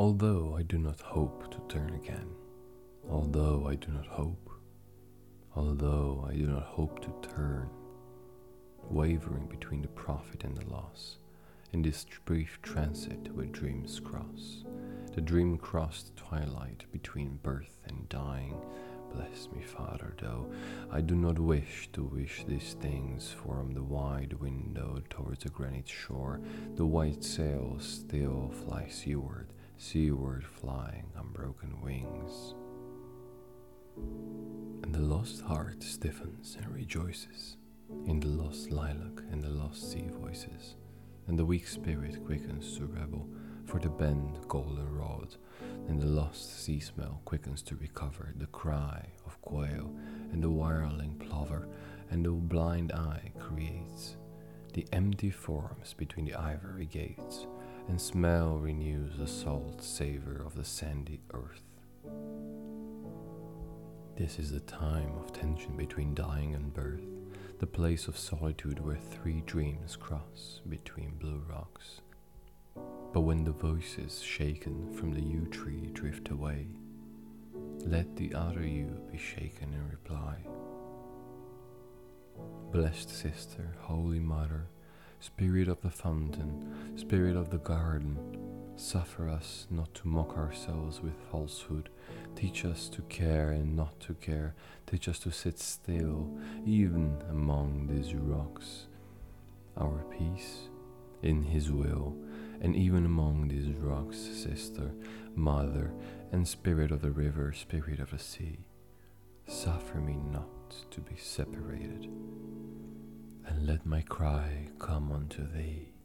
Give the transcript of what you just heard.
Although I do not hope to turn again, although I do not hope, although I do not hope to turn, wavering between the profit and the loss, in this brief transit where dreams cross, the dream crossed twilight between birth and dying. Bless me, Father, though. I do not wish to wish these things from the wide window towards the granite shore. The white sail still flies seaward, seaward flying on broken wings. And the lost heart stiffens and rejoices in the lost lilac and the lost sea voices, and the weak spirit quickens to rebel for the bent golden rod, and the lost sea smell quickens to recover the cry of quail, and the whirling plover, and the blind eye creates the empty forms between the ivory gates, and smell renews the salt savor of the sandy earth. This is the time of tension between dying and birth the place of solitude where three dreams cross between blue rocks. But when the voices shaken from the yew tree drift away, let the other yew be shaken in reply. Blessed sister, holy mother, spirit of the fountain, spirit of the garden, suffer us not to mock ourselves with falsehood Teach us to care and not to care. Teach us to sit still, even among these rocks. Our peace in His will, and even among these rocks, sister, mother, and spirit of the river, spirit of the sea. Suffer me not to be separated, and let my cry come unto Thee.